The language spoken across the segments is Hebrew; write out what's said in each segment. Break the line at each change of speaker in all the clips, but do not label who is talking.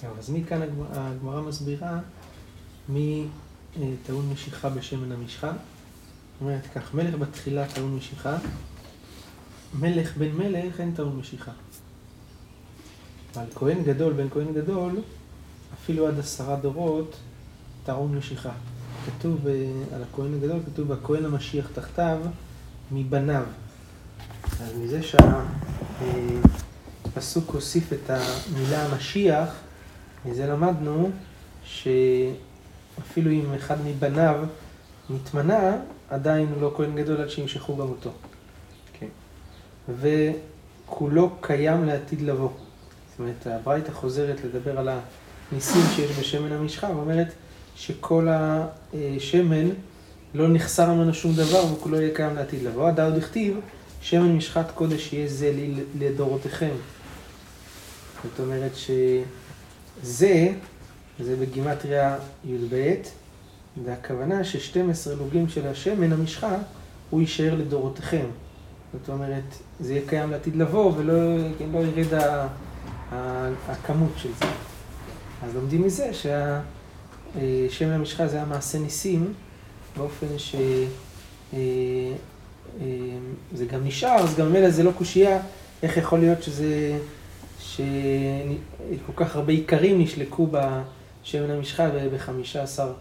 טוב, אז מכאן הגמרא מסבירה מי טעון משיכה בשמן המשחה. זאת אומרת כך, מלך בתחילה טעון משיכה, מלך בן מלך אין טעון משיכה. אבל כהן גדול בן כהן גדול, אפילו עד עשרה דורות, טעון משיכה. כתוב על הכהן הגדול, כתוב הכהן המשיח תחתיו מבניו. אז מזה שהפסוק הוסיף את המילה המשיח, מזה למדנו שאפילו אם אחד מבניו נתמנה, עדיין הוא לא כהן גדול עד שימשכו גם אותו. כן. וכולו קיים לעתיד לבוא. זאת אומרת, הברייתא חוזרת לדבר על הניסים שיש בשמן המשחה, ואומרת שכל השמן לא נחסר ממנו שום דבר וכולו יהיה קיים לעתיד לבוא. עד עוד הכתיב, שמן משחת קודש יהיה זה לדורותיכם. זאת אומרת שזה, זה בגימטריה י"ב, והכוונה ש-12 לוגים של השמן המשחה, הוא יישאר לדורותיכם. זאת אומרת, זה יהיה קיים לעתיד לבוא ולא לא ירד הכמות של זה. אז לומדים מזה שהשמן המשחה זה היה מעשה ניסים, באופן ש... זה גם נשאר, אז גם מילא זה לא קושייה, איך יכול להיות שזה... שכל כך הרבה איכרים נשלקו בשמן המשחה בחמישה עשר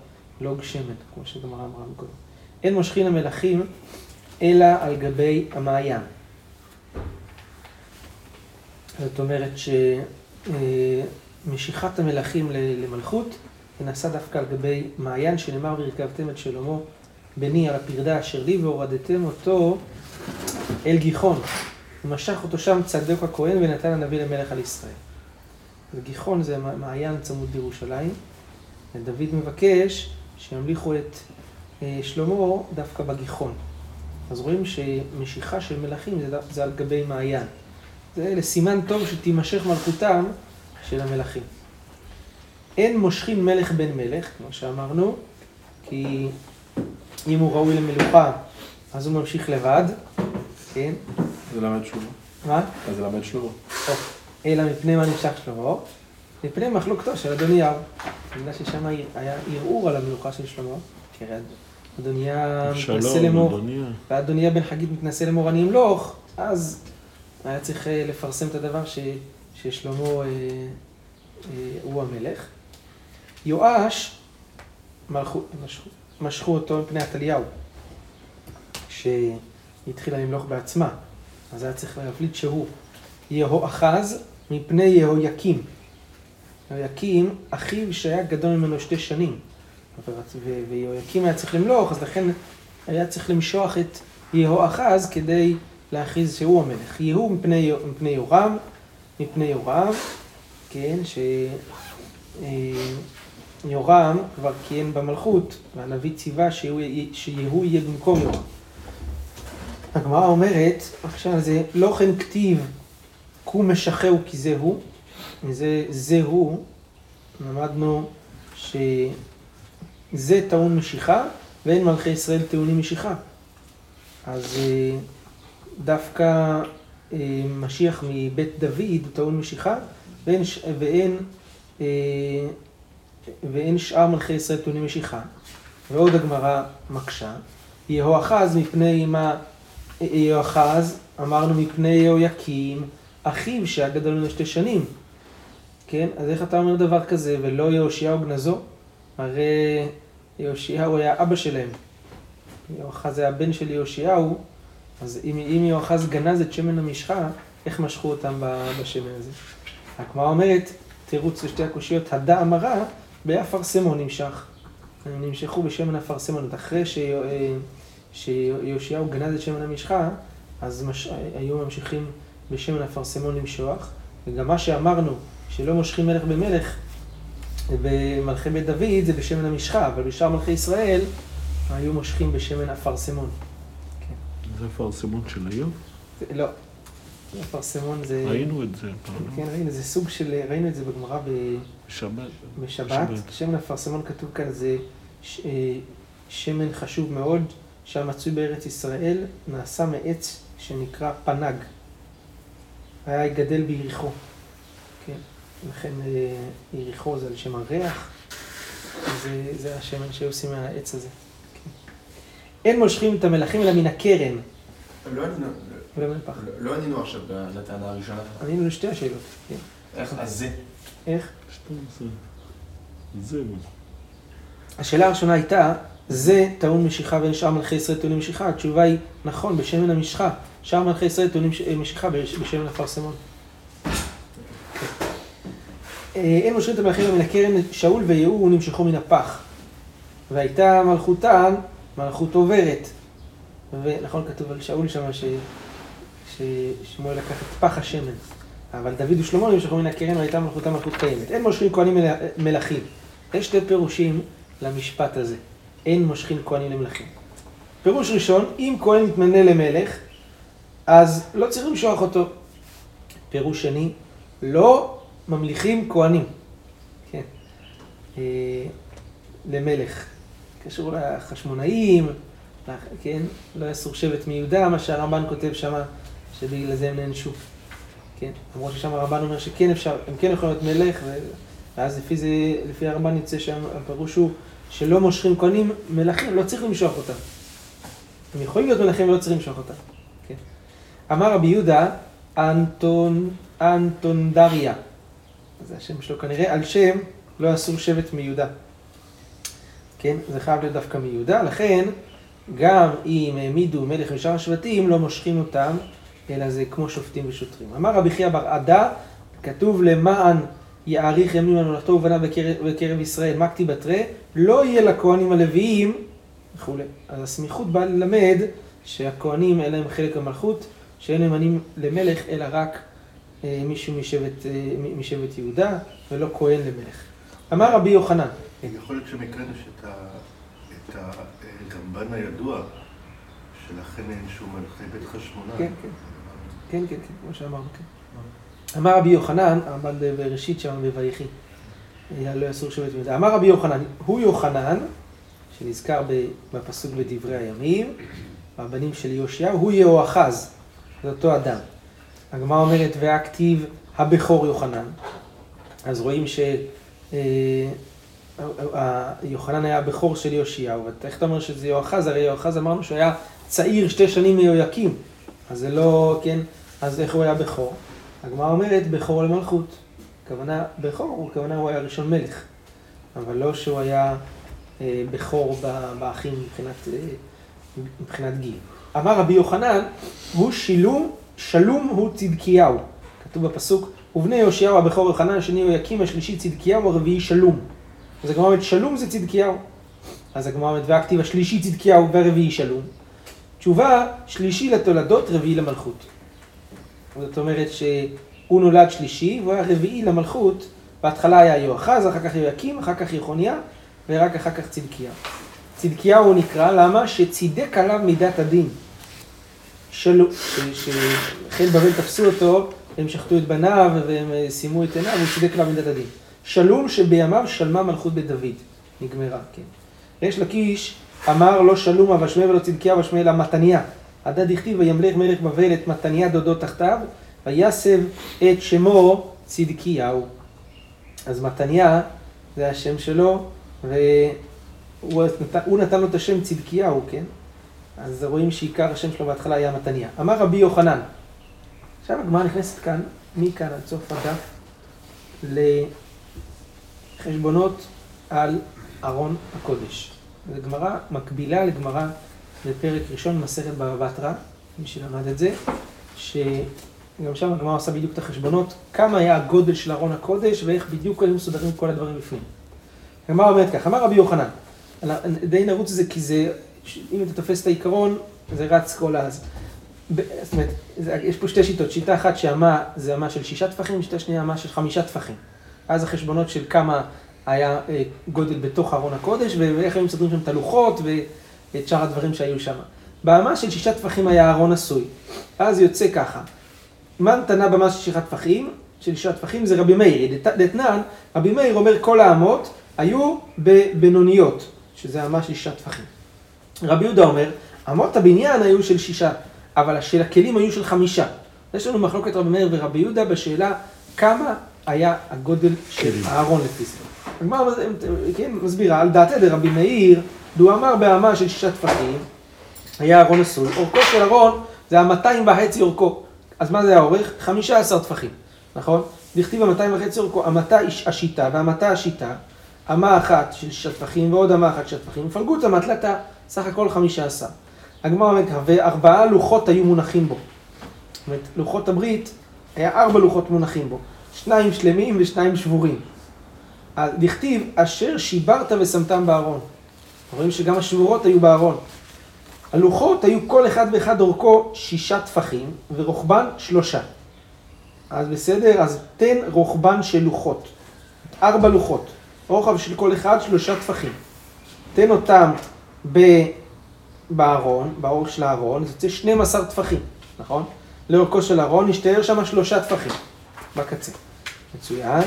לוג שמן, כמו שגמרא אמרה קודם. אין מושכין המלכים אלא על גבי המעיין. זאת אומרת שמשיכת המלכים למלכות נעשה דווקא על גבי מעיין שנאמר והרכבתם את שלמה בני על הפרדה אשר לי והורדתם אותו אל גיחון. ומשך אותו שם צדוק הכהן ונתן הנביא למלך על ישראל. וגיחון זה מעיין צמוד בירושלים. ודוד מבקש שימליכו את שלמה דווקא בגיחון. אז רואים שמשיכה של מלכים זה, זה על גבי מעיין. זה לסימן טוב שתימשך מלכותם של המלכים. אין מושכים מלך בן מלך, כמו שאמרנו, כי אם הוא ראוי למלוכה, אז הוא ממשיך לבד, כן?
זה למד שלמה.
מה?
אז זה למד שלמה.
אלא מפני מה נמשך שלמה? מפני מחלוקתו של אדוניהו. בגלל ששם היה ערעור על המלוכה של שלמה, כי הרי אדוניה מתנסה לאמור, ואדוניה בן חגית מתנסה לאמור אני אמלוך, אז היה צריך לפרסם את הדבר ש, ששלמה אה, אה, הוא המלך. יואש, מלכו, משכו, משכו אותו מפני עתליהו, שהיא התחילה למלוך בעצמה, אז היה צריך להבליט שהוא יהואחז מפני יהויקים. יהויקים, אחיו שהיה גדול ממנו שתי שנים. ויהויקים היה צריך למלוך, אז לכן היה צריך למשוח את יהואחז כדי להכריז שהוא המלך. יהוא מפני, מפני יורם, מפני יורם, כן, שיורם כבר כיהן במלכות, והנביא ציווה שיהוא יהיה במקום יורם. הגמרא אומרת, עכשיו זה לא כן כתיב קום משחהו כי זה הוא, זה, זה הוא, למדנו שזה טעון משיכה ואין מלכי ישראל טעונים משיכה. אז דווקא משיח מבית דוד הוא טעון משיכה ואין, ואין, ואין שאר מלכי ישראל טעונים משיכה. ועוד הגמרא מקשה, יהואחז מפני מה יהואחז, אמרנו מפני יהויקים, אחיו שהיה גדול ממנו שתי שנים. כן? אז איך אתה אומר דבר כזה ולא יהושיהו גנזו? הרי יהושיהו היה אבא שלהם. יהואחז היה הבן של יהושיהו, אז אם, אם יהואחז גנז את שמן המשחה, איך משכו אותם בשמן הזה? הגמרא אומרת, תירוץ לשתי הקושיות, הדע אמרה, באפרסמון נמשך. הם נמשכו בשמן אפרסמון. אחרי שיהושיהו גנז את שמן המשחה, אז מש... היו ממשיכים בשמן אפרסמון למשוח. וגם מה שאמרנו, שלא מושכים מלך במלך, במלכי בית דוד זה בשמן המשחה, אבל בשאר מלכי ישראל היו מושכים בשמן אפרסמון.
כן. זה אפרסמון של היום?
לא. אפרסמון זה...
ראינו את זה פעם.
לא? כן, ראינו, זה סוג של... ראינו את זה בגמרא ב...
בשבת.
בשבת. שמן אפרסמון כתוב כאן זה ש... אה, שמן חשוב מאוד, שהמצוי בארץ ישראל, נעשה מעץ שנקרא פנג. היה גדל ביריחו. כן. לכן יריחו זה על שם הריח, זה, זה השמן שהיו עושים מהעץ הזה. כן. אין מושכים את המלכים אלא מן הקרן.
לא, לא ענינו עכשיו לטענה הראשונה.
ענינו לשתי השאלות, כן.
איך? זה.
איך?
זה.
השאלה הראשונה הייתה, זה טעון משיכה ואין שאר מלכי ישראל טעונים משיכה? התשובה היא, נכון, בשמן המשחה. שאר מלכי ישראל טעונים משיכה בשמן הפרסמון. אה, אין מושכים את המלכים מן הקרן, שאול ויהוא נמשכו מן הפח. והייתה מלכותן, מלכות עוברת. ונכון, כתוב על שאול שם ששמואל לקח את פח השמן. אבל דוד ושלמה נמשכו מן הקרן והייתה מלכותם מלכות קיימת. אין מושכים כהנים מלכים. יש שתי פירושים למשפט הזה. אין מושכים כהנים למלכים. פירוש ראשון, אם כהן מתמנה למלך, אז לא צריך למשוח אותו. פירוש שני, לא ממליכים כהנים. כן. אה, למלך. קשור לחשמונאים, כן? לא אסור שבט מיהודה, מה שהרמב"ן כותב שמה, שבגלל זה הם נענשו. כן? למרות ששם הרמב"ן אומר שכן אפשר, הם כן יכולים להיות מלך, ואז לפי זה, לפי הרמב"ן יוצא שם, הפירוש הוא שלא מושכים כהנים מלכים, לא צריך למשוך אותם. הם יכולים להיות מלכים ולא צריכים למשוך אותם. כן? אמר רבי יהודה, אנטון, אנטונדריה, זה השם שלו כנראה, על שם לא אסור שבט מיהודה. כן? זה חייב להיות דווקא מיהודה, לכן גם אם העמידו מלך משאר השבטים, לא מושכים אותם, אלא זה כמו שופטים ושוטרים. אמר רבי חייא בר עדה, כתוב למען יאריך ימים על מלאכתו ובניו בקרב, בקרב ישראל, מקתי בתרי, לא יהיה לכהנים הלוויים וכולי. אז הסמיכות באה ללמד שהכהנים אין להם חלק במלכות, שאין נאמנים למלך, אלא רק אה, מישהו משבט, אה, משבט יהודה, ולא כהן למלך. אמר רבי יוחנן.
יכול להיות שמקרן יש את הרמב"ן הידוע, שלכן אין שום מלכי בית חשמונה.
כן, כן. כן, כן, כן, כמו שאמרנו, כן. אמר רבי יוחנן, הרמב"ן בראשית שם בויחי, לא אסור שבט יהודה. אמר רבי יוחנן, הוא יוחנן, שנזכר בפסוק בדברי הימים, הבנים של יאשיהו, הוא יהואחז, זה אותו אדם. הגמרא אומרת, והכתיב הבכור יוחנן. אז רואים ש... אה, היה הבכור של יאשיהו, ואיך אתה אומר שזה יואחז? הרי יואחז אמרנו שהוא היה צעיר שתי שנים מיהויקים, אז זה לא, כן, אז איך הוא היה בכור? הגמרא אומרת בכור למלכות. הכוונה, בכור, הכוונה הוא היה ראשון מלך, אבל לא שהוא היה אה, בכור באחים מבחינת, אה, מבחינת גיל. אמר רבי יוחנן, הוא שילום, שלום הוא צדקיהו. כתוב בפסוק, ובני יאשיהו הבכור יוחנן, השני יהויקים, השלישי צדקיהו, הרביעי שלום. אז הגמרא אומרת שלום זה צדקיהו. אז הגמרא אומרת והכתיב השלישי צדקיהו והרביעי שלום. תשובה, שלישי לתולדות, רביעי למלכות. זאת אומרת שהוא נולד שלישי והוא היה רביעי למלכות. בהתחלה היה יואחז, אחר כך יואקים, אחר כך יחוניה, ורק אחר כך צדקיהו. צדקיהו הוא נקרא, למה? שצידק עליו מידת הדין. שלו, שחיל בבל תפסו אותו, הם שחטו את בניו והם סיימו את עיניו, והוא צידק עליו מידת הדין. שלום שבימיו שלמה מלכות בית דוד. נגמרה, כן. יש לקיש, אמר לא שלום אבל שמי ולא צדקיה ושמי אלא מתניה. עדה דכתיב וימלך מלך בבל את מתניה דודו תחתיו, ויסב את שמו צדקיהו. אז מתניה זה השם שלו, והוא נתן לו את השם צדקיהו, כן? אז רואים שעיקר השם שלו בהתחלה היה מתניה. אמר רבי יוחנן, עכשיו הגמרא נכנסת כאן, מכאן עד סוף הדף, חשבונות על ארון הקודש. זו גמרא מקבילה לגמרא בפרק ראשון מסכת בבא בתרא, מי שלמד את זה, שגם שם הגמרא עושה בדיוק את החשבונות, כמה היה הגודל של ארון הקודש ואיך בדיוק היו מסודרים כל הדברים בפנים. הגמרא אומרת כך, אמר רבי יוחנן, די נרוץ את זה כי זה, אם אתה תופס את העיקרון, זה רץ כל אז. זאת אומרת, יש פה שתי שיטות, שיטה אחת שהמה זה אמה של שישה טפחים, שיטה שנייה אמה של חמישה טפחים. אז החשבונות של כמה היה אה, גודל בתוך ארון הקודש, ואיך היו מסדרים שם את הלוחות ואת שאר הדברים שהיו שם. באמה של שישה טפחים היה ארון עשוי. אז יוצא ככה, מן תנה במה של שישה טפחים, של שישה טפחים זה רבי מאיר. דתנן, רבי מאיר אומר כל האמות היו בבינוניות, שזה אמה של שישה טפחים. רבי יהודה אומר, אמות הבניין היו של שישה, אבל של הכלים היו של חמישה. יש לנו מחלוקת רבי מאיר ורבי יהודה בשאלה כמה היה הגודל של הארון לפי זה. הגמרא כן, מסבירה, על דעתי דרבי מאיר, דו אמר באמה של שישה טפחים, היה ארון עשוי, אורכו של ארון זה המאתיים וחצי אורכו. אז מה זה האורך? חמישה עשר טפחים, נכון? דכתיב המאתיים וחצי אורכו, המטה השיטה והמטה השיטה, אמה אחת של שישה טפחים ועוד אמה אחת של טפחים, פלגותא מטלתה, סך הכל חמישה עשר. הגמרא אומרת וארבעה לוחות היו מונחים בו. זאת אומרת, לוחות הברית, היה ארבע לוחות מונחים בו. שניים שלמים ושניים שבורים. דכתיב, אשר שיברת ושמתם בארון. רואים שגם השבורות היו בארון. הלוחות היו כל אחד ואחד אורכו שישה טפחים ורוחבן שלושה. אז בסדר, אז תן רוחבן של לוחות. ארבע לוחות. רוחב של כל אחד שלושה טפחים. תן אותם ב... בארון, באורך של הארון, זה יוצא 12 טפחים, נכון? לאורכו של הארון, נשתער שם שלושה טפחים בקצה. מצוין.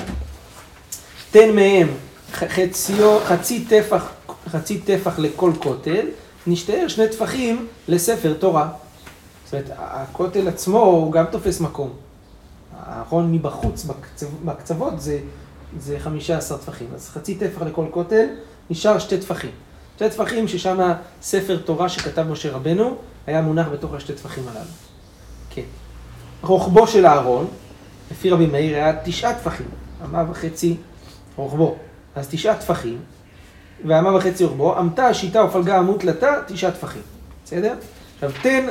תן מהם חציו, חצי טפח, חצי טפח לכל כותל, נשתער שני טפחים לספר תורה. זאת אומרת, הכותל עצמו הוא גם תופס מקום. הארון מבחוץ, בקצו, בקצוות, זה, זה 15 טפחים. אז חצי טפח לכל כותל, נשאר שתי טפחים. שתי טפחים ששם ספר תורה שכתב משה רבנו, היה מונח בתוך השתי טפחים הללו. כן. רוחבו של הארון, לפי רבי מאיר, היה תשעה טפחים, אמה וחצי רוחבו. אז תשעה טפחים, ואמה וחצי רוחבו, אמתה השיטה ופלגה עמוד תלתה, תשעה טפחים. בסדר? עכשיו תן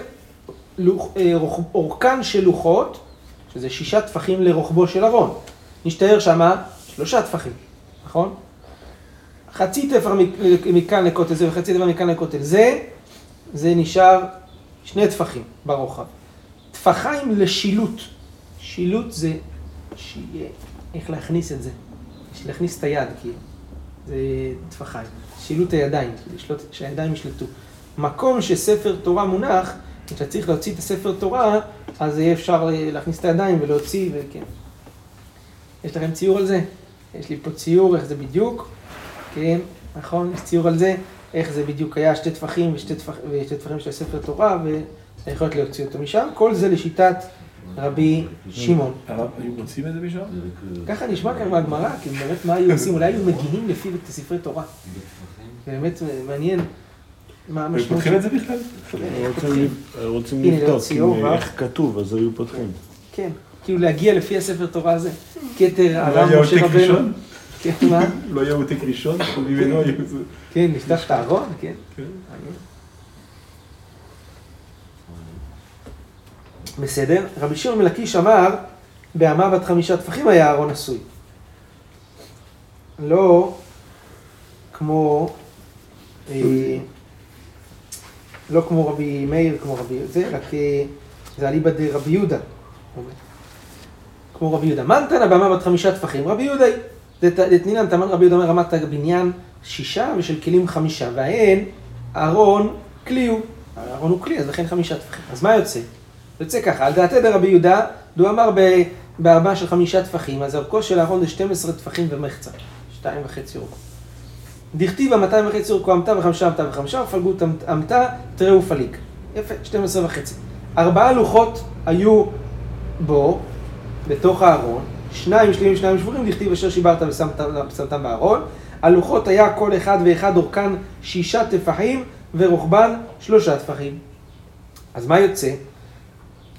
אה, אורכן של לוחות, שזה שישה טפחים לרוחבו של ארון. נשתער שמה שלושה טפחים, נכון? חצי טפח מכאן לכותל זה וחצי טפח מכאן לכותל זה, זה נשאר שני טפחים ברוחב. טפחיים לשילוט. שילוט זה שיהיה, איך להכניס את זה. להכניס את היד, כאילו. זה טפחיים. שילוט הידיים, לשלוט, שהידיים ישלטו. מקום שספר תורה מונח, כשאתה צריך להוציא את הספר תורה, אז יהיה אפשר להכניס את הידיים ולהוציא, וכן. יש לכם ציור על זה? יש לי פה ציור, איך זה בדיוק. כן, נכון? יש ציור על זה, איך זה בדיוק היה שתי טפחים ושתי, טפח, ושתי טפחים של ספר תורה, ויכולת להוציא אותו משם. כל זה לשיטת רבי שמעון.
היו מוצאים את זה משם?
ככה נשמע כאן מהגמרא, כי באמת מה היו עושים? אולי היו מגיעים לפיו את ספרי תורה. באמת מעניין.
מה המשמעות? פותחים את זה בכלל? רוצים לבדוק, איך כתוב, אז היו פותחים.
כן, כאילו להגיע לפי הספר תורה הזה. כתר הרב משה רבנו. כן, מה?
לא יהיה עותק ראשון,
ממנו היו זה. כן, נפתח את הארון, כן. בסדר, רבי שמעון מלקיש אמר, באמה בת חמישה טפחים היה ארון עשוי. לא כמו, אה, לא כמו רבי מאיר, כמו רבי, זה רק, אה, זה אליבא דרבי יהודה. כמו רבי יהודה. מנתנה באמה בת חמישה טפחים, רבי יהודה דתנינן תמן רבי יהודה אומר רמת הבניין שישה ושל כלים חמישה, והאין ארון כלי הוא. ארון הוא כלי, אז לכן חמישה טפחים. אז מה יוצא? יוצא ככה, על דעתי דרבי יהודה, דו אמר בארבעה של חמישה טפחים, אז אורכו של הארון זה 12 טפחים ומחצה, שתיים וחצי אורכו. דכתיב המאתיים וחצי אורכו אמתה וחמישה אמתה וחמישה, ופלגות אמתה תראו פליג. יפה, 12 וחצי. ארבעה לוחות היו בו, בתוך הארון, שניים שלמים ושניים שבורים, דכתיב אשר שיברת ושמתם בארון. הלוחות היה כל אחד ואחד אורכן שישה טפחים ורוחבן שלושה טפחים. אז מה יוצא?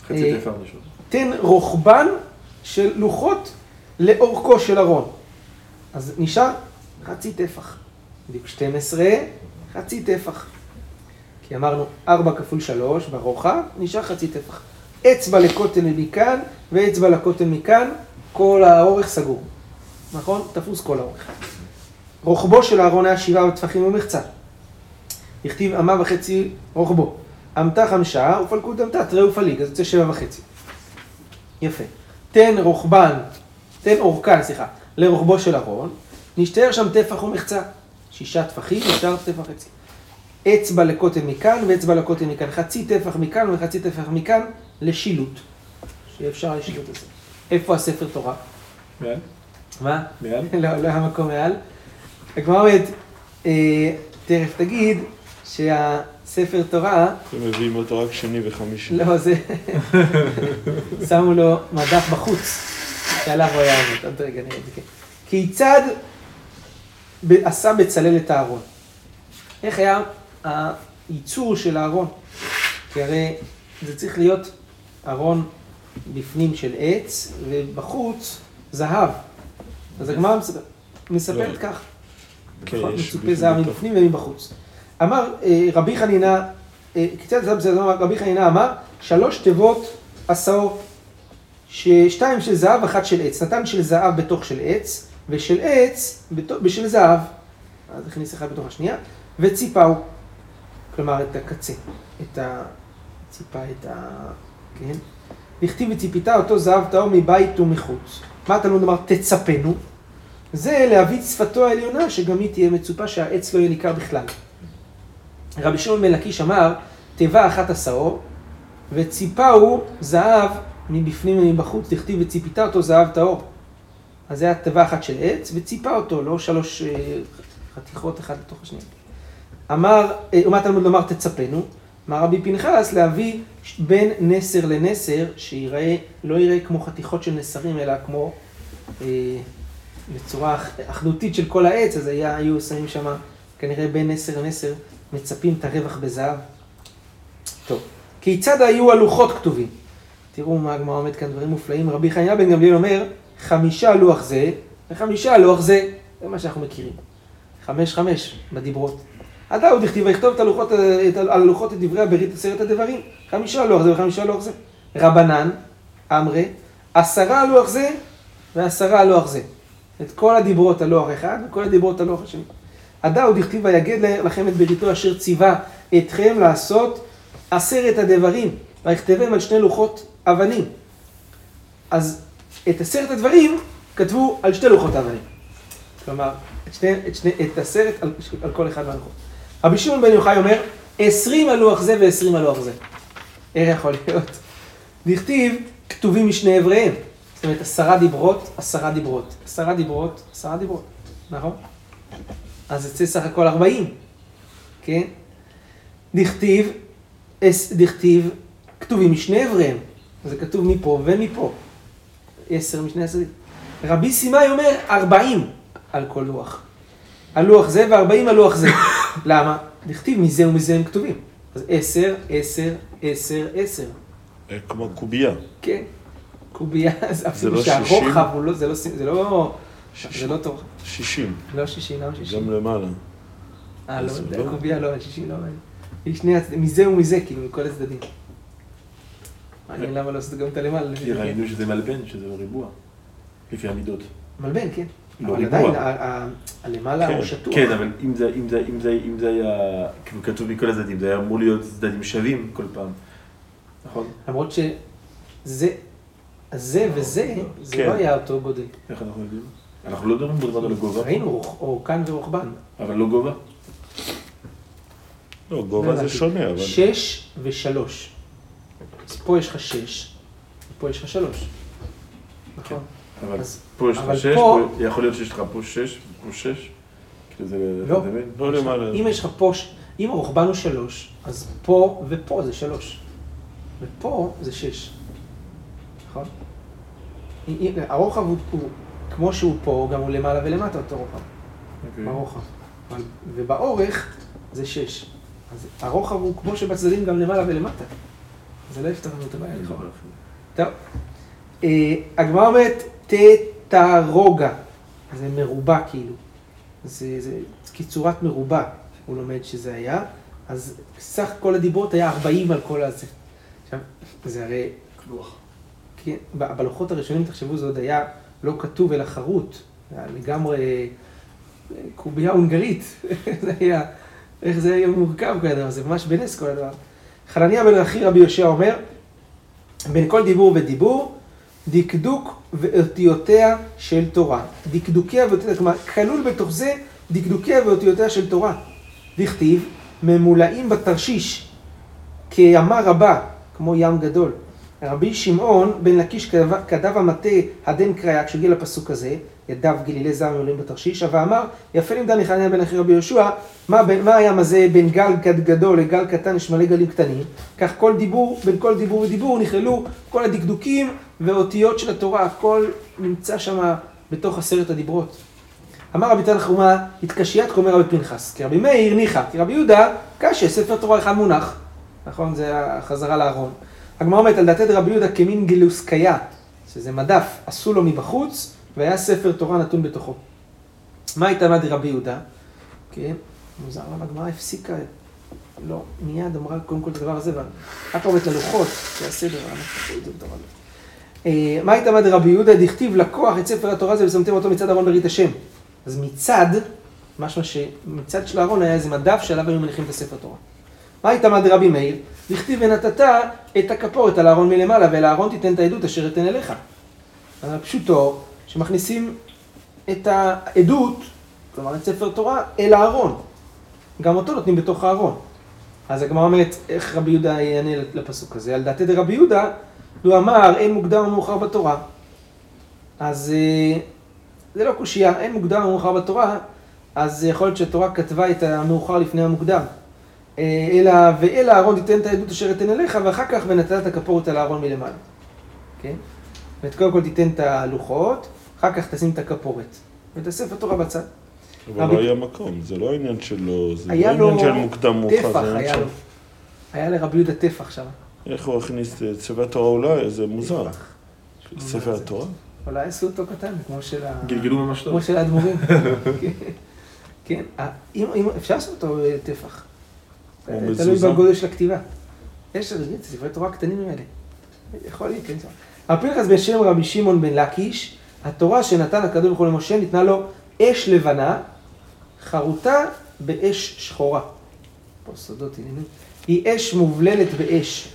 חצי טפח ראשון.
תן רוחבן של לוחות לאורכו של ארון. אז נשאר חצי טפח. בדיוק 12, חצי טפח. כי אמרנו 4 כפול 3 ברוחב, נשאר חצי טפח. אצבע לכותל מכאן ואצבע לכותל מכאן, כל האורך סגור. נכון? תפוס כל האורך. רוחבו של הארון היה שבעה טפחים ומחצה. הכתיב אמה וחצי רוחבו. אמתה חמשה ופלקות אמתה, תראה ופליג, אז יוצא שבע וחצי. יפה. תן רוחבן, תן אורכן, סליחה, לרוחבו של ארון, נשתער שם טפח ומחצה. שישה טפחים, נשאר טפח חצי. אצבע לכותל מכאן ואצבע לכותל מכאן. חצי טפח מכאן וחצי טפח מכאן לשילוט. שיהיה אפשר לשילוט את זה. איפה הספר תורה?
מעל.
מה?
מעל?
לא, לא היה מקום מעל. הגמרא אומרת, אה, תכף תגיד שהספר תורה...
הם מביאים אותו רק שני וחמישי.
לא, זה... שמו לו מדף בחוץ. שעליו הוא היה עומד. עוד רגע נראה את זה, כן. כיצד עשה בצלאל את הארון? איך היה הייצור של הארון? כי הרי זה צריך להיות ארון בפנים של עץ, ובחוץ זהב. אז הגמרא מספרת לא. כך. כן, נכון, מצופה זהב מבפנים ומבחוץ. אמר אה, רבי חנינה, אה, קצת בסדר, רבי חנינה אמר, שלוש תיבות עשאות, שתיים של זהב, אחת של עץ. נתן של זהב בתוך של עץ, ושל עץ בשל זהב. אז הכניס אחד בתוך השנייה, וציפהו. כלומר, את הקצה, את הציפה, את ה... כן? לכתיב וציפיתה אותו זהב טהור מבית ומחוץ. מה התלמוד אמר? תצפנו. זה להביא שפתו העליונה, שגם היא תהיה מצופה שהעץ לא יהיה ניכר בכלל. רבי שמעון בן לקיש אמר, תיבה אחת השאור, וציפהו זהב מבפנים ומבחוץ, דכתיב וציפיתה אותו זהב טהור. אז זה היה תיבה אחת של עץ, וציפה אותו, לא שלוש אה, חתיכות אחת לתוך השנייה. אמר, אומת תלמוד לומר תצפנו, אמר רבי פנחס להביא בין נסר לנסר, שיראה, לא יראה כמו חתיכות של נסרים, אלא כמו אה, בצורה אחדותית של כל העץ, אז היה, היו שמים שם כנראה בין נסר לנסר, מצפים את הרווח בזהב. טוב, כיצד היו הלוחות כתובים? תראו מה הגמרא עומד כאן, דברים מופלאים. רבי חניה בן גמליאל אומר, חמישה לוח זה, וחמישה לוח זה. זה מה שאנחנו מכירים. חמש חמש בדיברות. עתה הוא דכתיב ויכתוב על הלוחות את דברי הברית עשרת הדברים. חמישה לוח זה וחמישה לוח זה. רבנן, אמרי, עשרה לוח זה ועשרה לוח זה. את כל הדיברות על לוח אחד וכל הדיברות על לוח השני. הוא דכתיב ויגד לכם את בריתו אשר ציווה אתכם לעשות עשרת הדברים, ויכתבם על שני לוחות אבנים. אז את עשרת הדברים כתבו על שתי לוחות אבנים. כלומר, את, שני, את, שני, את עשרת על, על כל אחד מהלוחות. רבי שמעון בן יוחאי אומר, עשרים על לוח זה ועשרים על לוח זה. איך יכול להיות? דכתיב, כתובים משני אבריהם. זאת אומרת, עשרה דיברות, עשרה דיברות. עשרה דיברות, עשרה דיברות. נכון? אז יצא סך הכל ארבעים. כן? דכתיב, דכתיב, כתובים משני אבריהם. זה כתוב מפה ומפה. עשר משני הצדדים. רבי סימאי אומר ארבעים על כל לוח. על לוח זה וארבעים על לוח זה. למה? דכתיב מזה ומזה הם כתובים. אז עשר, עשר, עשר, עשר.
אה, כמו קובייה.
כן. קובייה, זה לא שהרוחב הוא לא, זה לא, זה לא, זה לא טוב.
שישים.
לא שישים, למה שישים?
גם למעלה.
אה, לא, לא? קובייה לא, שישים לא. שני הצדדים, מזה ומזה, כאילו, מכל הצדדים. מעניין למה לא לעשות גם את הלמעלה.
כי ראינו שזה מלבן, שזה ריבוע, לפי המידות.
מלבן, כן.
לא אבל עדיין,
הלמעלה הוא כן, שטוח.
כן, אבל אם זה היה, כאילו כתוב מכל הצדדים, זה היה אמור להיות צדדים שווים כל פעם. נכון?
למרות שזה, זה וזה, זה כן. לא היה אותו גודל.
איך אנחנו יודעים? אנחנו לא יודעים על הגובה.
ראינו, או כאן ורוחבן.
אבל לא גובה.
לא, גובה זה שונה, אבל...
שש ושלוש. אז פה יש לך שש, ופה יש לך שלוש. נכון.
אבל פה יש לך שש. יכול להיות שיש לך פה שש, פה שש.
כאילו לא, לא. אם יש לך פה, אם הרוחבן הוא שלוש, אז פה ופה זה שלוש. ופה זה שש. נכון? הרוחב הוא, כמו שהוא פה, גם הוא למעלה ולמטה אותו רוחב. Okay. אוקיי. ובאורך זה שש. אז הרוחב הוא כמו שבצדדים גם למעלה ולמטה. זה לא יפתר לנו את הבעיה לכאורה. טוב. אה, הגמרא אומרת, תתרוגה. זה מרובע כאילו. זה, זה קיצורת מרובע, הוא לומד שזה היה. אז סך כל הדיברות היה 40 על כל הזה. עכשיו, זה הרי...
לוח.
כן, בלוחות הראשונים, תחשבו, זה עוד היה לא כתוב אלא חרוט. זה היה לגמרי קובייה הונגרית. זה היה, איך זה היה מורכב כל זה ממש בנס כל הדבר. חנניה בן אחי רבי יהושע אומר, בין כל דיבור ודיבור, דקדוק ואותיותיה של תורה. דקדוקיה ואותיותיה, כלומר, כלול בתוך זה דקדוקיה ואותיותיה של תורה. דכתיב, ממולאים בתרשיש, כימה רבה, כמו ים גדול. רבי שמעון בן לקיש כתב המטה הדן קריה, כשהגיע לפסוק הזה, ידיו גלילי זעם עולים בתרשיש, ואמר, יפה לימדה נחניה בן אחי רבי יהושע, מה, מה הים הזה בין גל גדול לגל קטן יש מלא גלים קטנים, כך כל דיבור, בין כל דיבור ודיבור נכללו כל הדקדוקים ואותיות של התורה, הכל נמצא שם בתוך עשרת הדיברות. אמר רבי תל חומה, התקשיית כומר רבי פנחס, כי רבי מאיר ניחא, כי רבי יהודה, קשה, ספר תורה אחד מונח. נכון? זה החזרה לארון. הגמרא אומרת, על דעתי רבי יהודה כמין גילוסקיה, שזה מדף, עשו לו מבחוץ, והיה ספר תורה נתון בתוכו. מה הייתה מדי רבי יהודה? כן, מוזר למה הגמרא הפסיקה, לא, מיד אמרה קודם כל את הדבר הזה, רק עובדת ללוחות, זה הסדר, אה, מה הייתה מדי רבי יהודה? דכתיב לקוח את ספר התורה הזה ושמתם אותו מצד ארון ברית השם. אז מצד, משמע שמצד של הארון היה איזה מדף שעליו היו מניחים את הספר תורה. מה הייתה מדי רבי מאיר? דכתיב ונתת את הכפורת על הארון מלמעלה, ואל הארון תיתן את העדות אשר אתן אליך. פשוטו, שמכניסים את העדות, כלומר את ספר תורה, אל הארון. גם אותו נותנים בתוך הארון. אז הגמרא אומרת, איך רבי יהודה יענה לפסוק הזה? על דעתי דרבי יהודה, הוא אמר, אין מוקדם או מאוחר בתורה. אז אה, זה לא קושייה, אין מוקדם או מאוחר בתורה, אז יכול להיות שהתורה כתבה את המאוחר לפני המוקדם. אה, אלא, ואל הארון תיתן את העדות אשר אתן אליך, ואחר כך ונתת הכפורת על הארון מלמעלה. כן? ואת קודם כל תיתן את הלוחות, אחר כך תשים את הכפורת. ותאסף התורה בצד.
אבל לא היה מקום, זה לא עניין שלו, זה לא עניין של מוקדם מאוחר.
טפח היה לו. היה לרבי יהודה טפח שם.
איך הוא הכניס את ספר התורה אולי, זה מוזר. ספר התורה?
אולי עשו אותו קטן, כמו של ה...
גלגלו ממש טוב.
כמו של האדמו"רים. כן, אפשר לעשות אותו טפח. תלוי בגודל של הכתיבה. יש ספרי תורה קטנים האלה. יכול להיות, כן. רב פנחס בשם רבי שמעון בן לקיש, התורה שנתן הקדוש ברוך הוא למשה ניתנה לו אש לבנה, חרוטה באש שחורה. פה סודות עניינים. היא אש מובללת באש.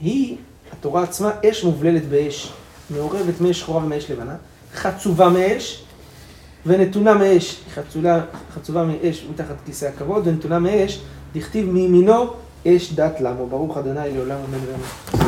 היא, התורה עצמה, אש מובללת באש. מעורבת מאש שחורה ומאש לבנה, חצובה מאש ונתונה מאש. חצולה, חצובה מאש מתחת כיסא הכבוד ונתונה מאש, דכתיב מימינו אש דת למו. ברוך אדוני לעולם אמן ואמן.